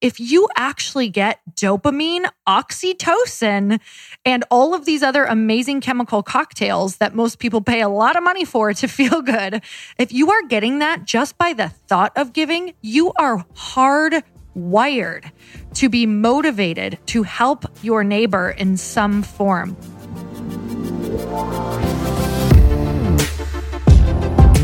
if you actually get dopamine, oxytocin, and all of these other amazing chemical cocktails that most people pay a lot of money for to feel good, if you are getting that just by the thought of giving, you are hardwired to be motivated to help your neighbor in some form.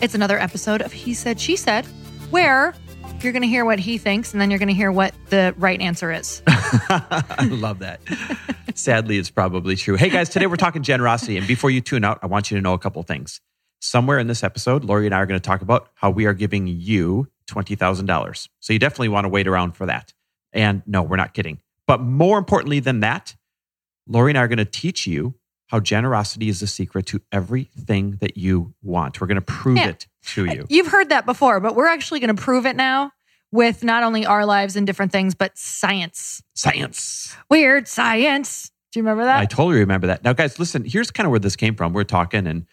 It's another episode of He Said, She Said, where you're going to hear what he thinks and then you're going to hear what the right answer is. I love that. Sadly, it's probably true. Hey, guys, today we're talking generosity. And before you tune out, I want you to know a couple things. Somewhere in this episode, Lori and I are going to talk about how we are giving you $20,000. So you definitely want to wait around for that. And no, we're not kidding. But more importantly than that, Lori and I are going to teach you how generosity is the secret to everything that you want. We're going to prove Yeah. it to you. You've heard that before, but we're actually going to prove it now with not only our lives and different things, but science. Science. Weird science. Do you remember that? I totally remember that. Now, guys, listen. Here's kind of where this came from. We're talking, and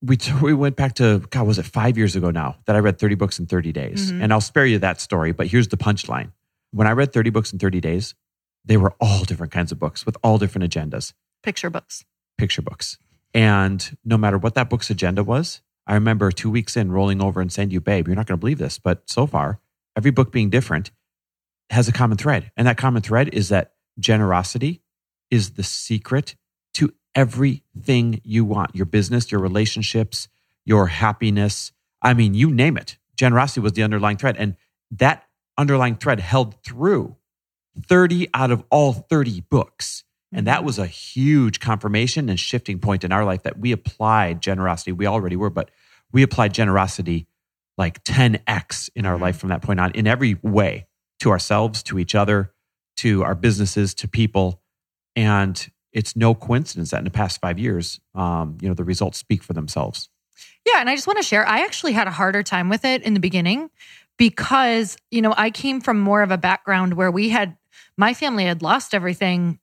we t- we went back to God. Was it five years ago now that I read 30 books in 30 days? Mhm. And I'll spare you that story. But here's the punchline: When I read 30 books in 30 days, they were all different kinds of books with all different agendas, Picture books. Picture books. And no matter what that book's agenda was, I remember two weeks in rolling over and saying to you, "Babe, you're not going to believe this, but so far, every book being different has a common thread, and that common thread is that generosity is the secret to everything you want your business, your relationships, your happiness. I mean, you name it. Generosity was the underlying thread. And that underlying thread held through 30 out of all 30 books. And that was a huge confirmation and shifting point in our life that we applied generosity. We already were, but we applied generosity like 10x in our Mhm. life from that point on in every way to ourselves, to each other, to our businesses, to people. And it's no coincidence that in the past five years, um, you know, the results speak for themselves. Yeah, and I just want to share. I actually had a harder time with it in the beginning because, you know, I came from more of a background where we had my family had lost everything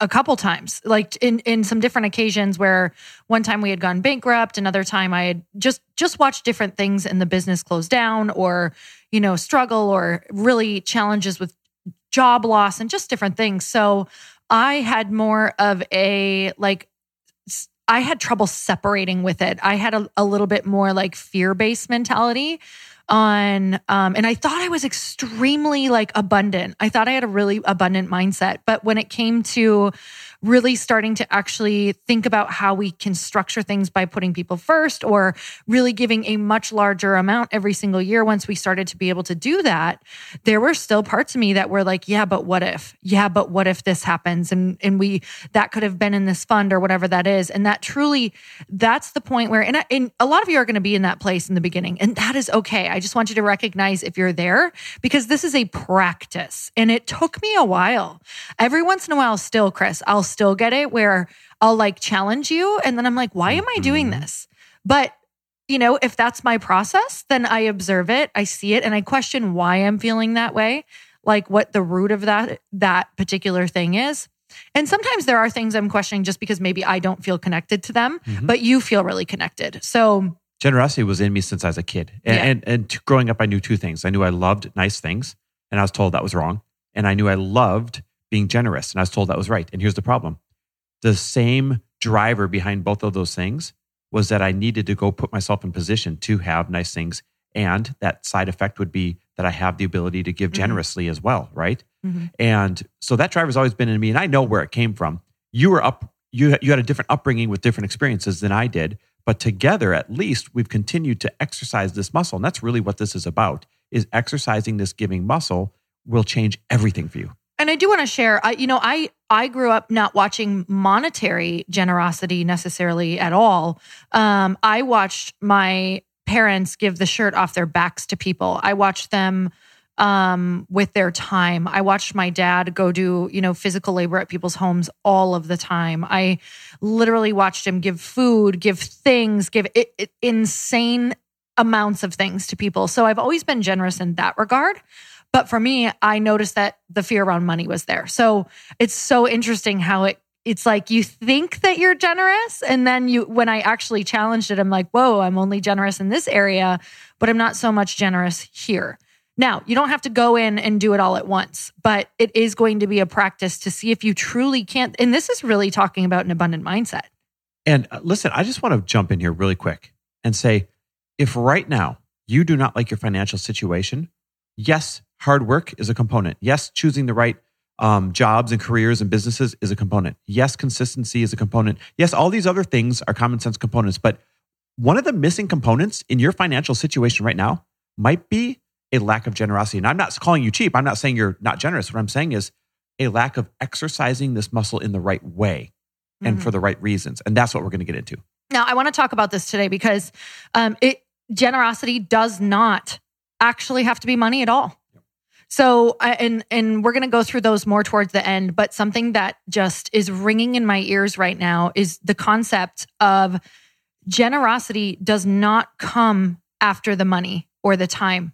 a, couple times, like in in some different occasions where one time we had gone bankrupt, another time I had just just watched different things and the business closed down or, you know, struggle or really challenges with job loss and just different things. So I had more of a like i had trouble separating with it. I had a, a little bit more like fear based mentality on, um, and I thought I was extremely like abundant. I thought I had a really abundant mindset. But when it came to really starting to actually think about how we can structure things by putting people first or really giving a much larger amount every single year, once we started to be able to do that, there were still parts of me that were like, yeah, but what if? Yeah, but what if this happens? And and we that could have been in this fund or whatever that is. And that truly, that's the point where, and, I- and a lot of you are going to be in that place in the beginning, and that is okay. I just want you to recognize if you're there because this is a practice, and it took me a while. Every once in a while, still, Chris, I'll still get it where I'll like challenge you, and then I'm like, why am I doing Mhm. this? But you know, if that's my process, then I observe it, I see it, and I question why I'm feeling that way, like what the root of that that particular thing is. And sometimes there are things I'm questioning just because maybe I don't feel connected to them, Mhm. but you feel really connected. So Generosity was in me since I was a kid. And, Yeah. and, and t- growing up, I knew two things. I knew I loved nice things, and I was told that was wrong. And I knew I loved being generous, and I was told that was right. And here's the problem the same driver behind both of those things was that I needed to go put myself in position to have nice things. And that side effect would be that I have the ability to give Mhm. generously as well, right? Mhm. And so that driver's always been in me, and I know where it came from. You were up, you you had a different upbringing with different experiences than I did, but together at least we've continued to exercise this muscle, and that's really what this is about: is exercising this giving muscle will change everything for you. And I do want to share, I, you know, I I grew up not watching monetary generosity necessarily at all. Um, I watched my parents give the shirt off their backs to people. I watched them um, with their time. I watched my dad go do, you know, physical labor at people's homes all of the time. I literally watched him give food, give things, give it, it, insane amounts of things to people. So I've always been generous in that regard. But for me, I noticed that the fear around money was there. So it's so interesting how it it's like you think that you're generous and then you when I actually challenged it I'm like, "Whoa, I'm only generous in this area, but I'm not so much generous here." Now, you don't have to go in and do it all at once, but it is going to be a practice to see if you truly can't and this is really talking about an abundant mindset. And uh, listen, I just want to jump in here really quick and say if right now you do not like your financial situation, yes, hard work is a component. Yes, choosing the right um, jobs and careers and businesses is a component. Yes, consistency is a component. Yes, all these other things are common sense components. But one of the missing components in your financial situation right now might be a lack of generosity. And I'm not calling you cheap. I'm not saying you're not generous. What I'm saying is a lack of exercising this muscle in the right way and mm-hmm. for the right reasons. And that's what we're going to get into. Now, I want to talk about this today because um, it generosity does not actually have to be money at all. So, and and we're going to go through those more towards the end, but something that just is ringing in my ears right now is the concept of generosity does not come after the money or the time.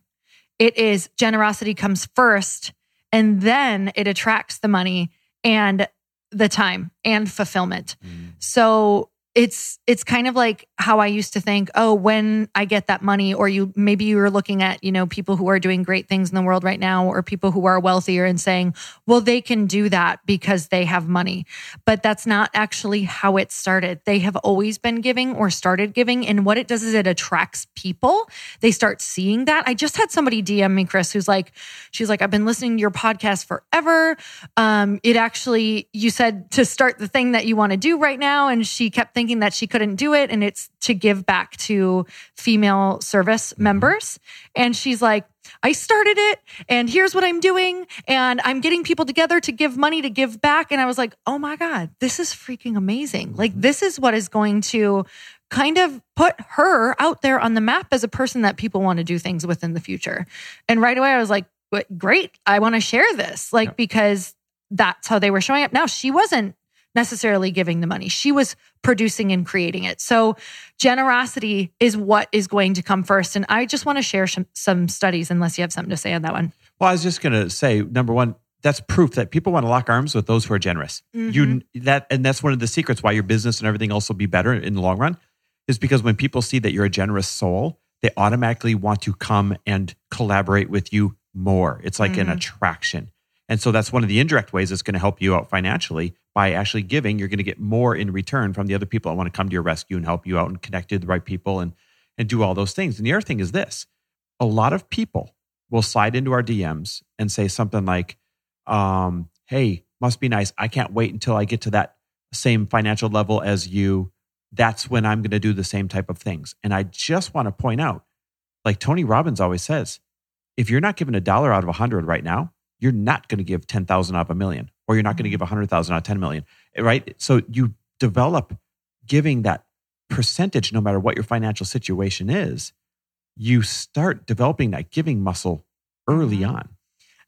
It is generosity comes first and then it attracts the money and the time and fulfillment. Mm. So it's it's kind of like how I used to think, oh, when I get that money, or you maybe you were looking at, you know, people who are doing great things in the world right now, or people who are wealthier and saying, well, they can do that because they have money. But that's not actually how it started. They have always been giving or started giving. And what it does is it attracts people. They start seeing that. I just had somebody DM me, Chris, who's like, she's like, I've been listening to your podcast forever. Um, it actually, you said to start the thing that you want to do right now. And she kept thinking, thinking that she couldn't do it and it's to give back to female service mm-hmm. members. And she's like, I started it and here's what I'm doing. And I'm getting people together to give money to give back. And I was like, oh my God, this is freaking amazing. Like, mm-hmm. this is what is going to kind of put her out there on the map as a person that people want to do things with in the future. And right away, I was like, great. I want to share this, like, because that's how they were showing up. Now, she wasn't necessarily giving the money. She was producing and creating it. So generosity is what is going to come first. And I just want to share some, some studies, unless you have something to say on that one. Well, I was just going to say, number one, that's proof that people want to lock arms with those who are generous. Mm-hmm. You that, and that's one of the secrets why your business and everything else will be better in the long run, is because when people see that you're a generous soul, they automatically want to come and collaborate with you more. It's like mm-hmm. an attraction. And so that's one of the indirect ways it's going to help you out financially by actually giving. You're going to get more in return from the other people that want to come to your rescue and help you out and connect to the right people and, and do all those things. And the other thing is this a lot of people will slide into our DMs and say something like, um, Hey, must be nice. I can't wait until I get to that same financial level as you. That's when I'm going to do the same type of things. And I just want to point out, like Tony Robbins always says, if you're not giving a dollar out of a hundred right now, you're not going to give 10,000 out of a million, or you're not going to mm-hmm. give 100,000 out of 10 million, right? So you develop giving that percentage no matter what your financial situation is. You start developing that giving muscle early mm-hmm. on.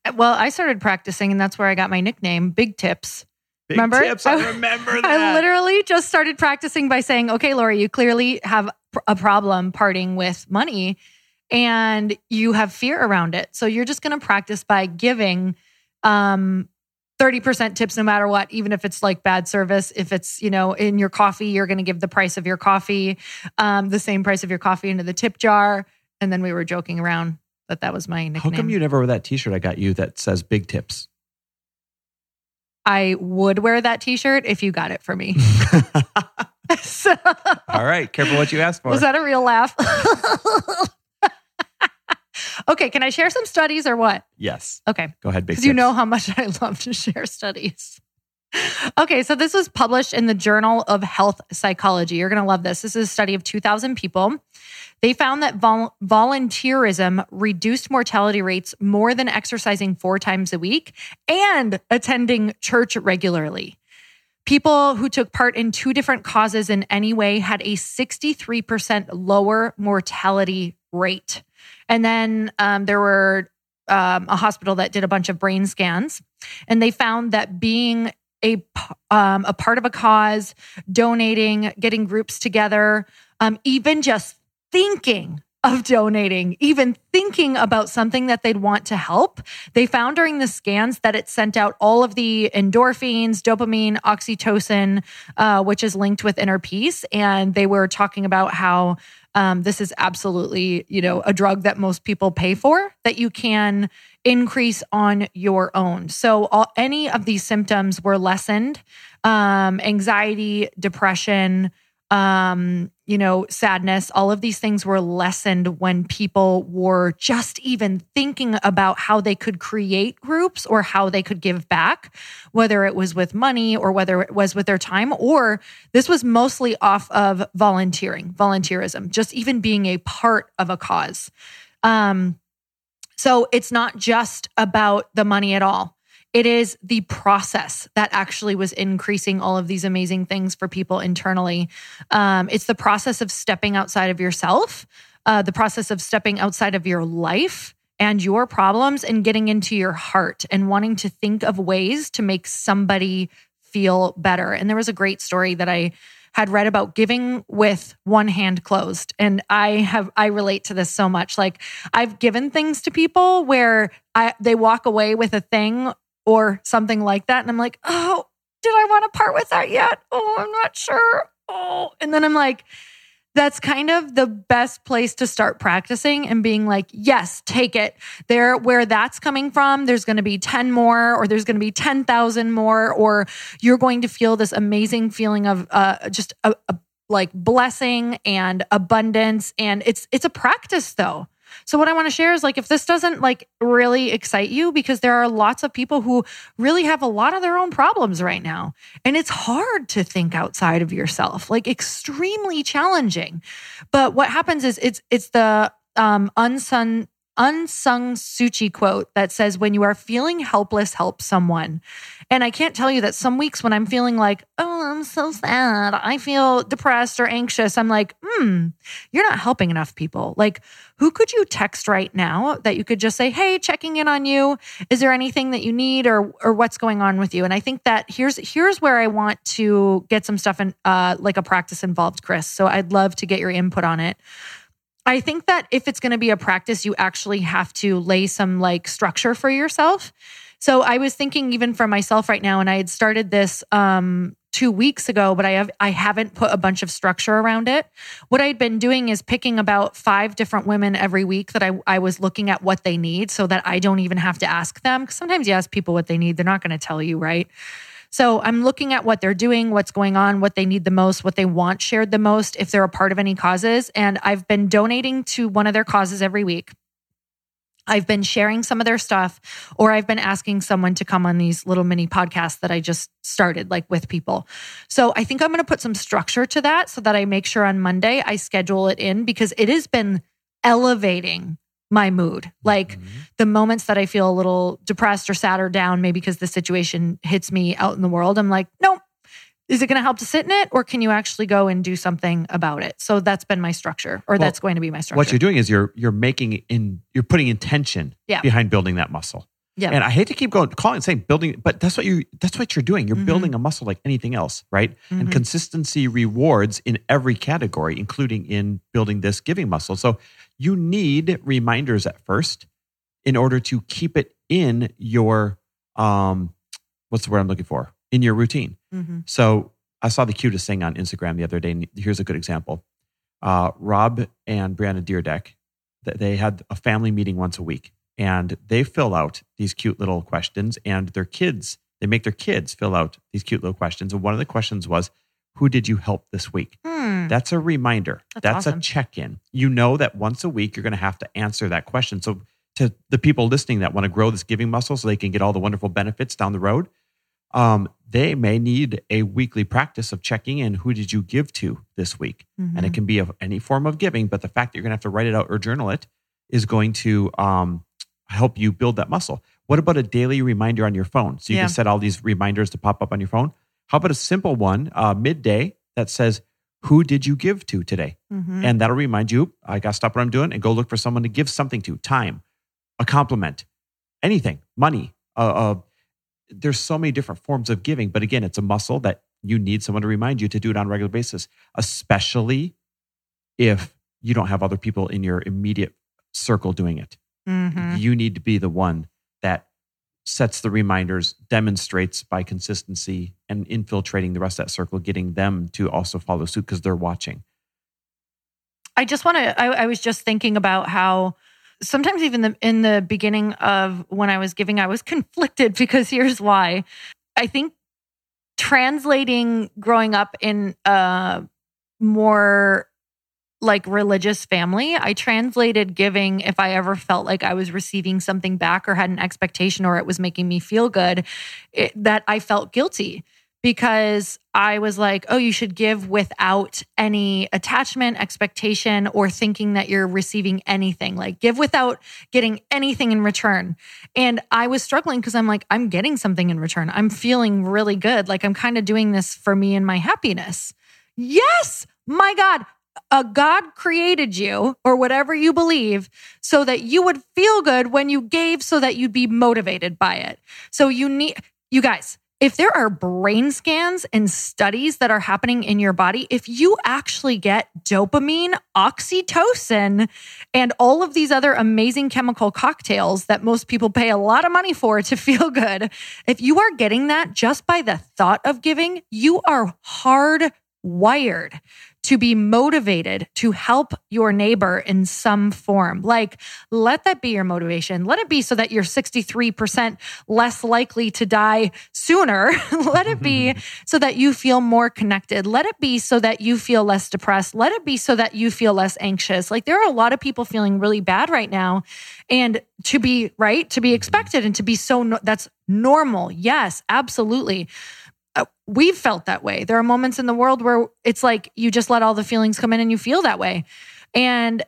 Uh, well, I started practicing, and that's where I got my nickname, Big Tips. Big remember? Tips, I remember that. I literally just started practicing by saying, okay, Lori, you clearly have a problem parting with money and you have fear around it. So you're just going to practice by giving um 30% tips no matter what, even if it's like bad service. If it's, you know, in your coffee, you're going to give the price of your coffee, um, the same price of your coffee into the tip jar. And then we were joking around that that was my nickname. How come you never wear that t shirt I got you that says big tips? I would wear that t shirt if you got it for me. so, All right. Careful what you ask for. Was that a real laugh? Okay, can I share some studies or what? Yes. Okay. Go ahead, Because you know how much I love to share studies. Okay, so this was published in the Journal of Health Psychology. You're going to love this. This is a study of 2,000 people. They found that vol- volunteerism reduced mortality rates more than exercising four times a week and attending church regularly. People who took part in two different causes in any way had a 63% lower mortality rate. And then um, there were um, a hospital that did a bunch of brain scans, and they found that being a um, a part of a cause, donating, getting groups together, um, even just thinking of donating, even thinking about something that they'd want to help. They found during the scans that it sent out all of the endorphins, dopamine, oxytocin, uh, which is linked with inner peace. And they were talking about how um, this is absolutely, you know, a drug that most people pay for that you can increase on your own. So all, any of these symptoms were lessened. Um, anxiety, depression, um, you know, sadness, all of these things were lessened when people were just even thinking about how they could create groups or how they could give back, whether it was with money or whether it was with their time, or this was mostly off of volunteering, volunteerism, just even being a part of a cause. Um, so it's not just about the money at all. It is the process that actually was increasing all of these amazing things for people internally. Um, it's the process of stepping outside of yourself, uh, the process of stepping outside of your life and your problems and getting into your heart and wanting to think of ways to make somebody feel better. And there was a great story that I had read about giving with one hand closed and i have i relate to this so much like i've given things to people where i they walk away with a thing or something like that. And I'm like, oh, did I want to part with that yet? Oh, I'm not sure. Oh, and then I'm like, that's kind of the best place to start practicing and being like, yes, take it. There, where that's coming from, there's going to be 10 more, or there's going to be 10,000 more, or you're going to feel this amazing feeling of uh, just a, a like blessing and abundance. And it's, it's a practice though. So what I want to share is like if this doesn't like really excite you because there are lots of people who really have a lot of their own problems right now and it's hard to think outside of yourself, like extremely challenging. But what happens is it's it's the um unsung Aung San Suu Kyi quote that says, When you are feeling helpless, help someone. And I can't tell you that some weeks when I'm feeling like, Oh, I'm so sad, I feel depressed or anxious, I'm like, Hmm, you're not helping enough people. Like, who could you text right now that you could just say, Hey, checking in on you. Is there anything that you need or, or what's going on with you? And I think that here's, here's where I want to get some stuff in, uh, like a practice involved, Chris. So I'd love to get your input on it. I think that if it's going to be a practice, you actually have to lay some like structure for yourself. So I was thinking even for myself right now, and I had started this um, two weeks ago, but I have I haven't put a bunch of structure around it. What I'd been doing is picking about five different women every week that I, I was looking at what they need so that I don't even have to ask them. Because sometimes you ask people what they need, they're not going to tell you, right? So I'm looking at what they're doing, what's going on, what they need the most, what they want shared the most, if they're a part of any causes. And I've been donating to one of their causes every week. I've been sharing some of their stuff, or I've been asking someone to come on these little mini podcasts that I just started, like with people. So I think I'm going to put some structure to that so that I make sure on Monday I schedule it in because it has been elevating my mood. Like mm-hmm. the moments that I feel a little depressed or sad or down, maybe because the situation hits me out in the world, I'm like, nope. Is it going to help to sit in it or can you actually go and do something about it? So that's been my structure or well, that's going to be my structure. What you're doing is you're you're making in you're putting intention yeah. behind building that muscle. Yeah. And I hate to keep going, calling and saying building, but that's what you that's what you're doing. You're mm-hmm. building a muscle like anything else, right? Mm-hmm. And consistency rewards in every category, including in building this giving muscle. So you need reminders at first in order to keep it in your um what's the word I'm looking for? In your routine. Mm-hmm. So I saw the cutest thing on Instagram the other day. Here's a good example. Uh, Rob and Bryiana Dyrdek, they had a family meeting once a week and they fill out these cute little questions and their kids, they make their kids fill out these cute little questions. And one of the questions was, who did you help this week? Hmm. That's a reminder. That's, That's awesome. a check in. You know that once a week you're going to have to answer that question. So, to the people listening that want to grow this giving muscle so they can get all the wonderful benefits down the road, um, they may need a weekly practice of checking in who did you give to this week. Mm-hmm. And it mm-hmm. can be of any form of giving, but the fact that you're going to have to write it out or journal it is going to um, help you build that muscle. What about a daily reminder on your phone? So you yeah. can set all these reminders to pop up on your phone. How about a simple one uh, midday that says, Who did you give to today? Mm-hmm. And that'll remind you, I got to stop what I'm doing and go look for someone to give something to time, a compliment, anything, money. Uh, uh, there's so many different forms of giving, but again, it's a muscle that you need someone to remind you to do it on a regular basis, especially if you don't have other people in your immediate circle doing it. Mhm. You need to be the one that sets the reminders, demonstrates by consistency, and infiltrating the rest of that circle, getting them to also follow suit because they're watching. I just want to. I, I was just thinking about how sometimes even the, in the beginning of when I was giving, I was conflicted because here's why. I think translating growing up in a more like religious family, I translated giving if I ever felt like I was receiving something back or had an expectation or it was making me feel good, it, that I felt guilty because I was like, oh, you should give without any attachment, expectation, or thinking that you're receiving anything. Like, give without getting anything in return. And I was struggling because I'm like, I'm getting something in return. I'm feeling really good. Like, I'm kind of doing this for me and my happiness. Yes, my God. A God created you, or whatever you believe, so that you would feel good when you gave, so that you'd be motivated by it. So you need, you guys, if there are brain scans and studies that are happening in your body, if you actually get dopamine, oxytocin, and all of these other amazing chemical cocktails that most people pay a lot of money for to feel good, if you are getting that just by the thought of giving, you are hardwired to be motivated to help your neighbor in some form. Like, let that be your motivation. Let it be so that you're 63% less likely to die sooner. let it be so that you feel more connected. Let it be so that you feel less depressed. Let it be so that you feel less anxious. Like, there are a lot of people feeling really bad right now. And to be right, to be expected and to be so, no- that's normal. Yes, absolutely we've felt that way. There are moments in the world where it's like you just let all the feelings come in and you feel that way. And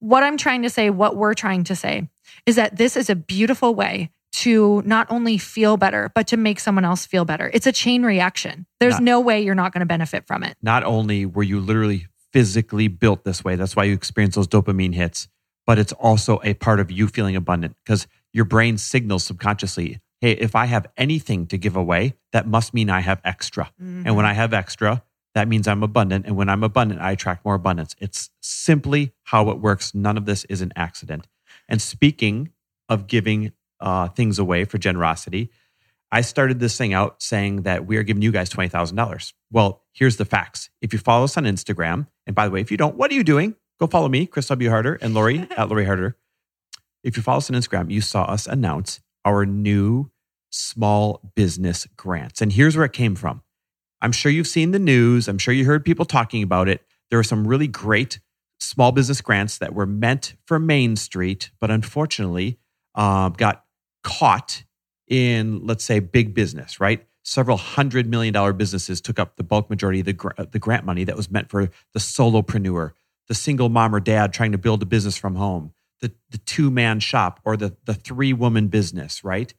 what I'm trying to say, what we're trying to say, is that this is a beautiful way to not only feel better, but to make someone else feel better. It's a chain reaction. There's Not- no way you're not going to benefit from it. Not only were you literally physically built this way, that's why you experience those dopamine hits, but it's also a part of you feeling abundant because your brain signals subconsciously, hey, if I have anything to give away, that must mean I have extra. And when I have extra, that means I'm abundant. And when I'm abundant, I attract more abundance. It's simply how it works. None of this is an accident. And speaking of giving uh, things away for generosity, I started this thing out saying that we are giving you guys $20,000. Well, here's the facts. If you follow us on Instagram, and by the way, if you don't, what are you doing? Go follow me, Chris W. Harder, and Lori at Lori Harder. If you follow us on Instagram, you saw us announce our new small business grants. And here's where it came from. I'm sure you've seen the news. I'm sure you heard people talking about it. There are some really great small business grants that were meant for Main Street, but unfortunately uh, got caught in, let's say, big business, right? Several hundred million dollar businesses took up the bulk majority of the, gr- the grant money that was meant for the solopreneur, the single mom or dad trying to build a business from home, the, the two man shop or the, the three woman business, right?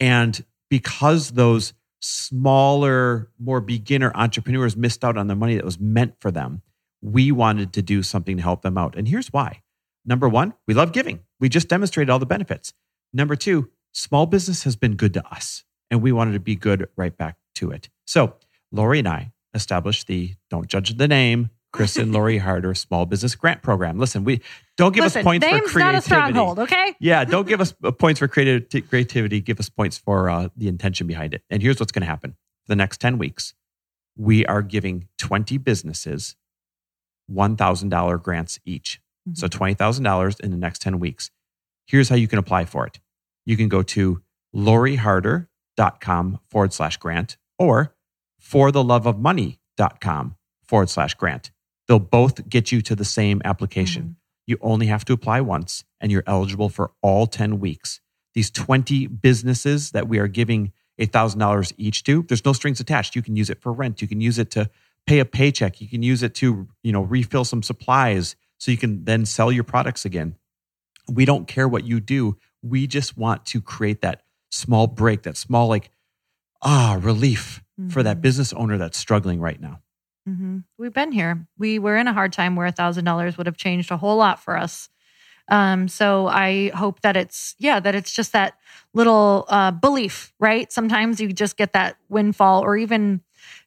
And because those smaller, more beginner entrepreneurs missed out on the money that was meant for them, we wanted to do something to help them out. And here's why. Number one, we love giving. We just demonstrated all the benefits. Number two, small business has been good to us, and we wanted to be good right back to it. So, Lori and I established the Don't Judge the Name, Chris and Lori Harder Small Business Grant Program. Listen, we don't give Listen, us points for creativity. not a stronghold, okay? Yeah, don't give us uh, points for creativity. creativity. Give us points for uh, the intention behind it. And here's what's going to happen for the next 10 weeks. We are giving 20 businesses $1,000 grants each. So $20,000 in the next 10 weeks. Here's how you can apply for it. You can go to loriharder.com forward slash grant or fortheloveofmoney.com forward slash grant. They'll both get you to the same application. You only have to apply once and you're eligible for all 10 weeks. These 20 businesses that we are giving $1,000 each to, there's no strings attached. You can use it for rent. You can use it to pay a paycheck. You can use it to, you know, refill some supplies so you can then sell your products again. We don't care what you do. We just want to create that small break, that small like ah relief for that Mhm. business owner that's struggling right now. Hmm We've been here. We were in a hard time where a thousand dollars would have changed a whole lot for us. Um, so I hope that it's, yeah, that it's just that little uh, belief, right? Sometimes you just get that windfall or even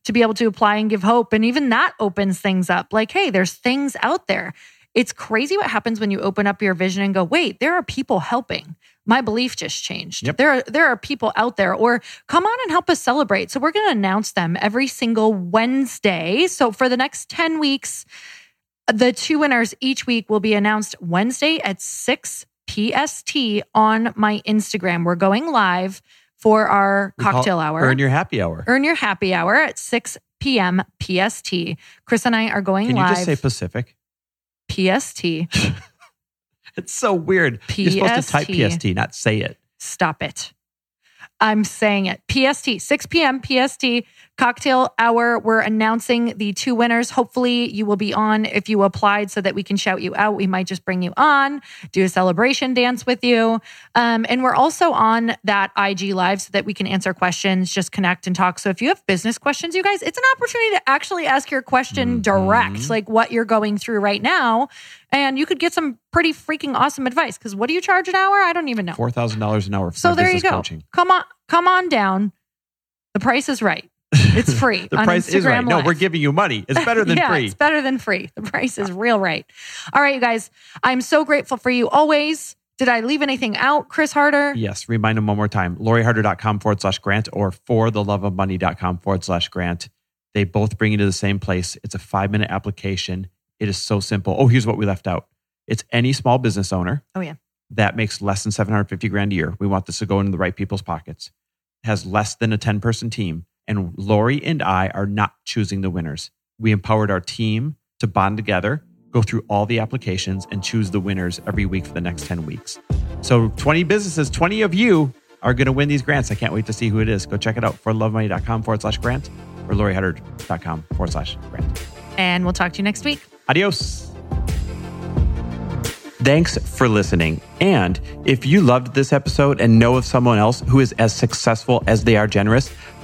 to be able to apply and give hope. And even that opens things up like, hey, there's things out there. It's crazy what happens when you open up your vision and go, wait, there are people helping. My belief just changed. Yep. There are there are people out there, or come on and help us celebrate. So we're going to announce them every single Wednesday. So for the next ten weeks, the two winners each week will be announced Wednesday at six PST on my Instagram. We're going live for our We cocktail hour. Earn your happy hour. Earn your happy hour at 6 p.m. PST. Chris and I are going Can you just say Pacific? PST. It's so weird. You're supposed to type PST. PST, not say it. Stop it. I'm saying it. PST, 6 p.m. PST, cocktail hour. We're announcing the two winners. Hopefully, you will be on if you applied so that we can shout you out. We might just bring you on, do a celebration dance with you. Um, and we're also on that IG live so that we can answer questions, just connect and talk. So if you have business questions, you guys, it's an opportunity to actually ask your question direct, like what you're going through right now. And you could get some pretty freaking awesome advice. Because what do you charge an hour? I don't even know. Four thousand dollars an hour for So there you go. coaching. Come on, come on down. The price is right. It's free. The price is Instagram right. No, we're giving you money. It's better than yeah, free. It's better than free. The price is real right. All right, you guys. I'm so grateful for you always. Did I leave anything out, Chris Harder? Yes. Remind them one more time. LoriHarder.com forward slash grant or for the love of money.com forward slash grant. They both bring you to the same place. It's a five minute application. It is so simple. Oh, here's what we left out. It's any small business owner Oh yeah. that makes less than 750 grand a year. We want this to go into the right people's pockets. Has less than a 10 person team. And Lori and I are not choosing the winners. We empowered our team to bond together, go through all the applications, and choose the winners every week for the next 10 weeks. So 20 businesses, 20 of you are going to win these grants. I can't wait to see who it is. Go check it out for lovemoney.com forward slash grant or loriharder.com forward slash grant. And we'll talk to you next week. Adios. Thanks for listening. And if you loved this episode and know of someone else who is as successful as they are generous,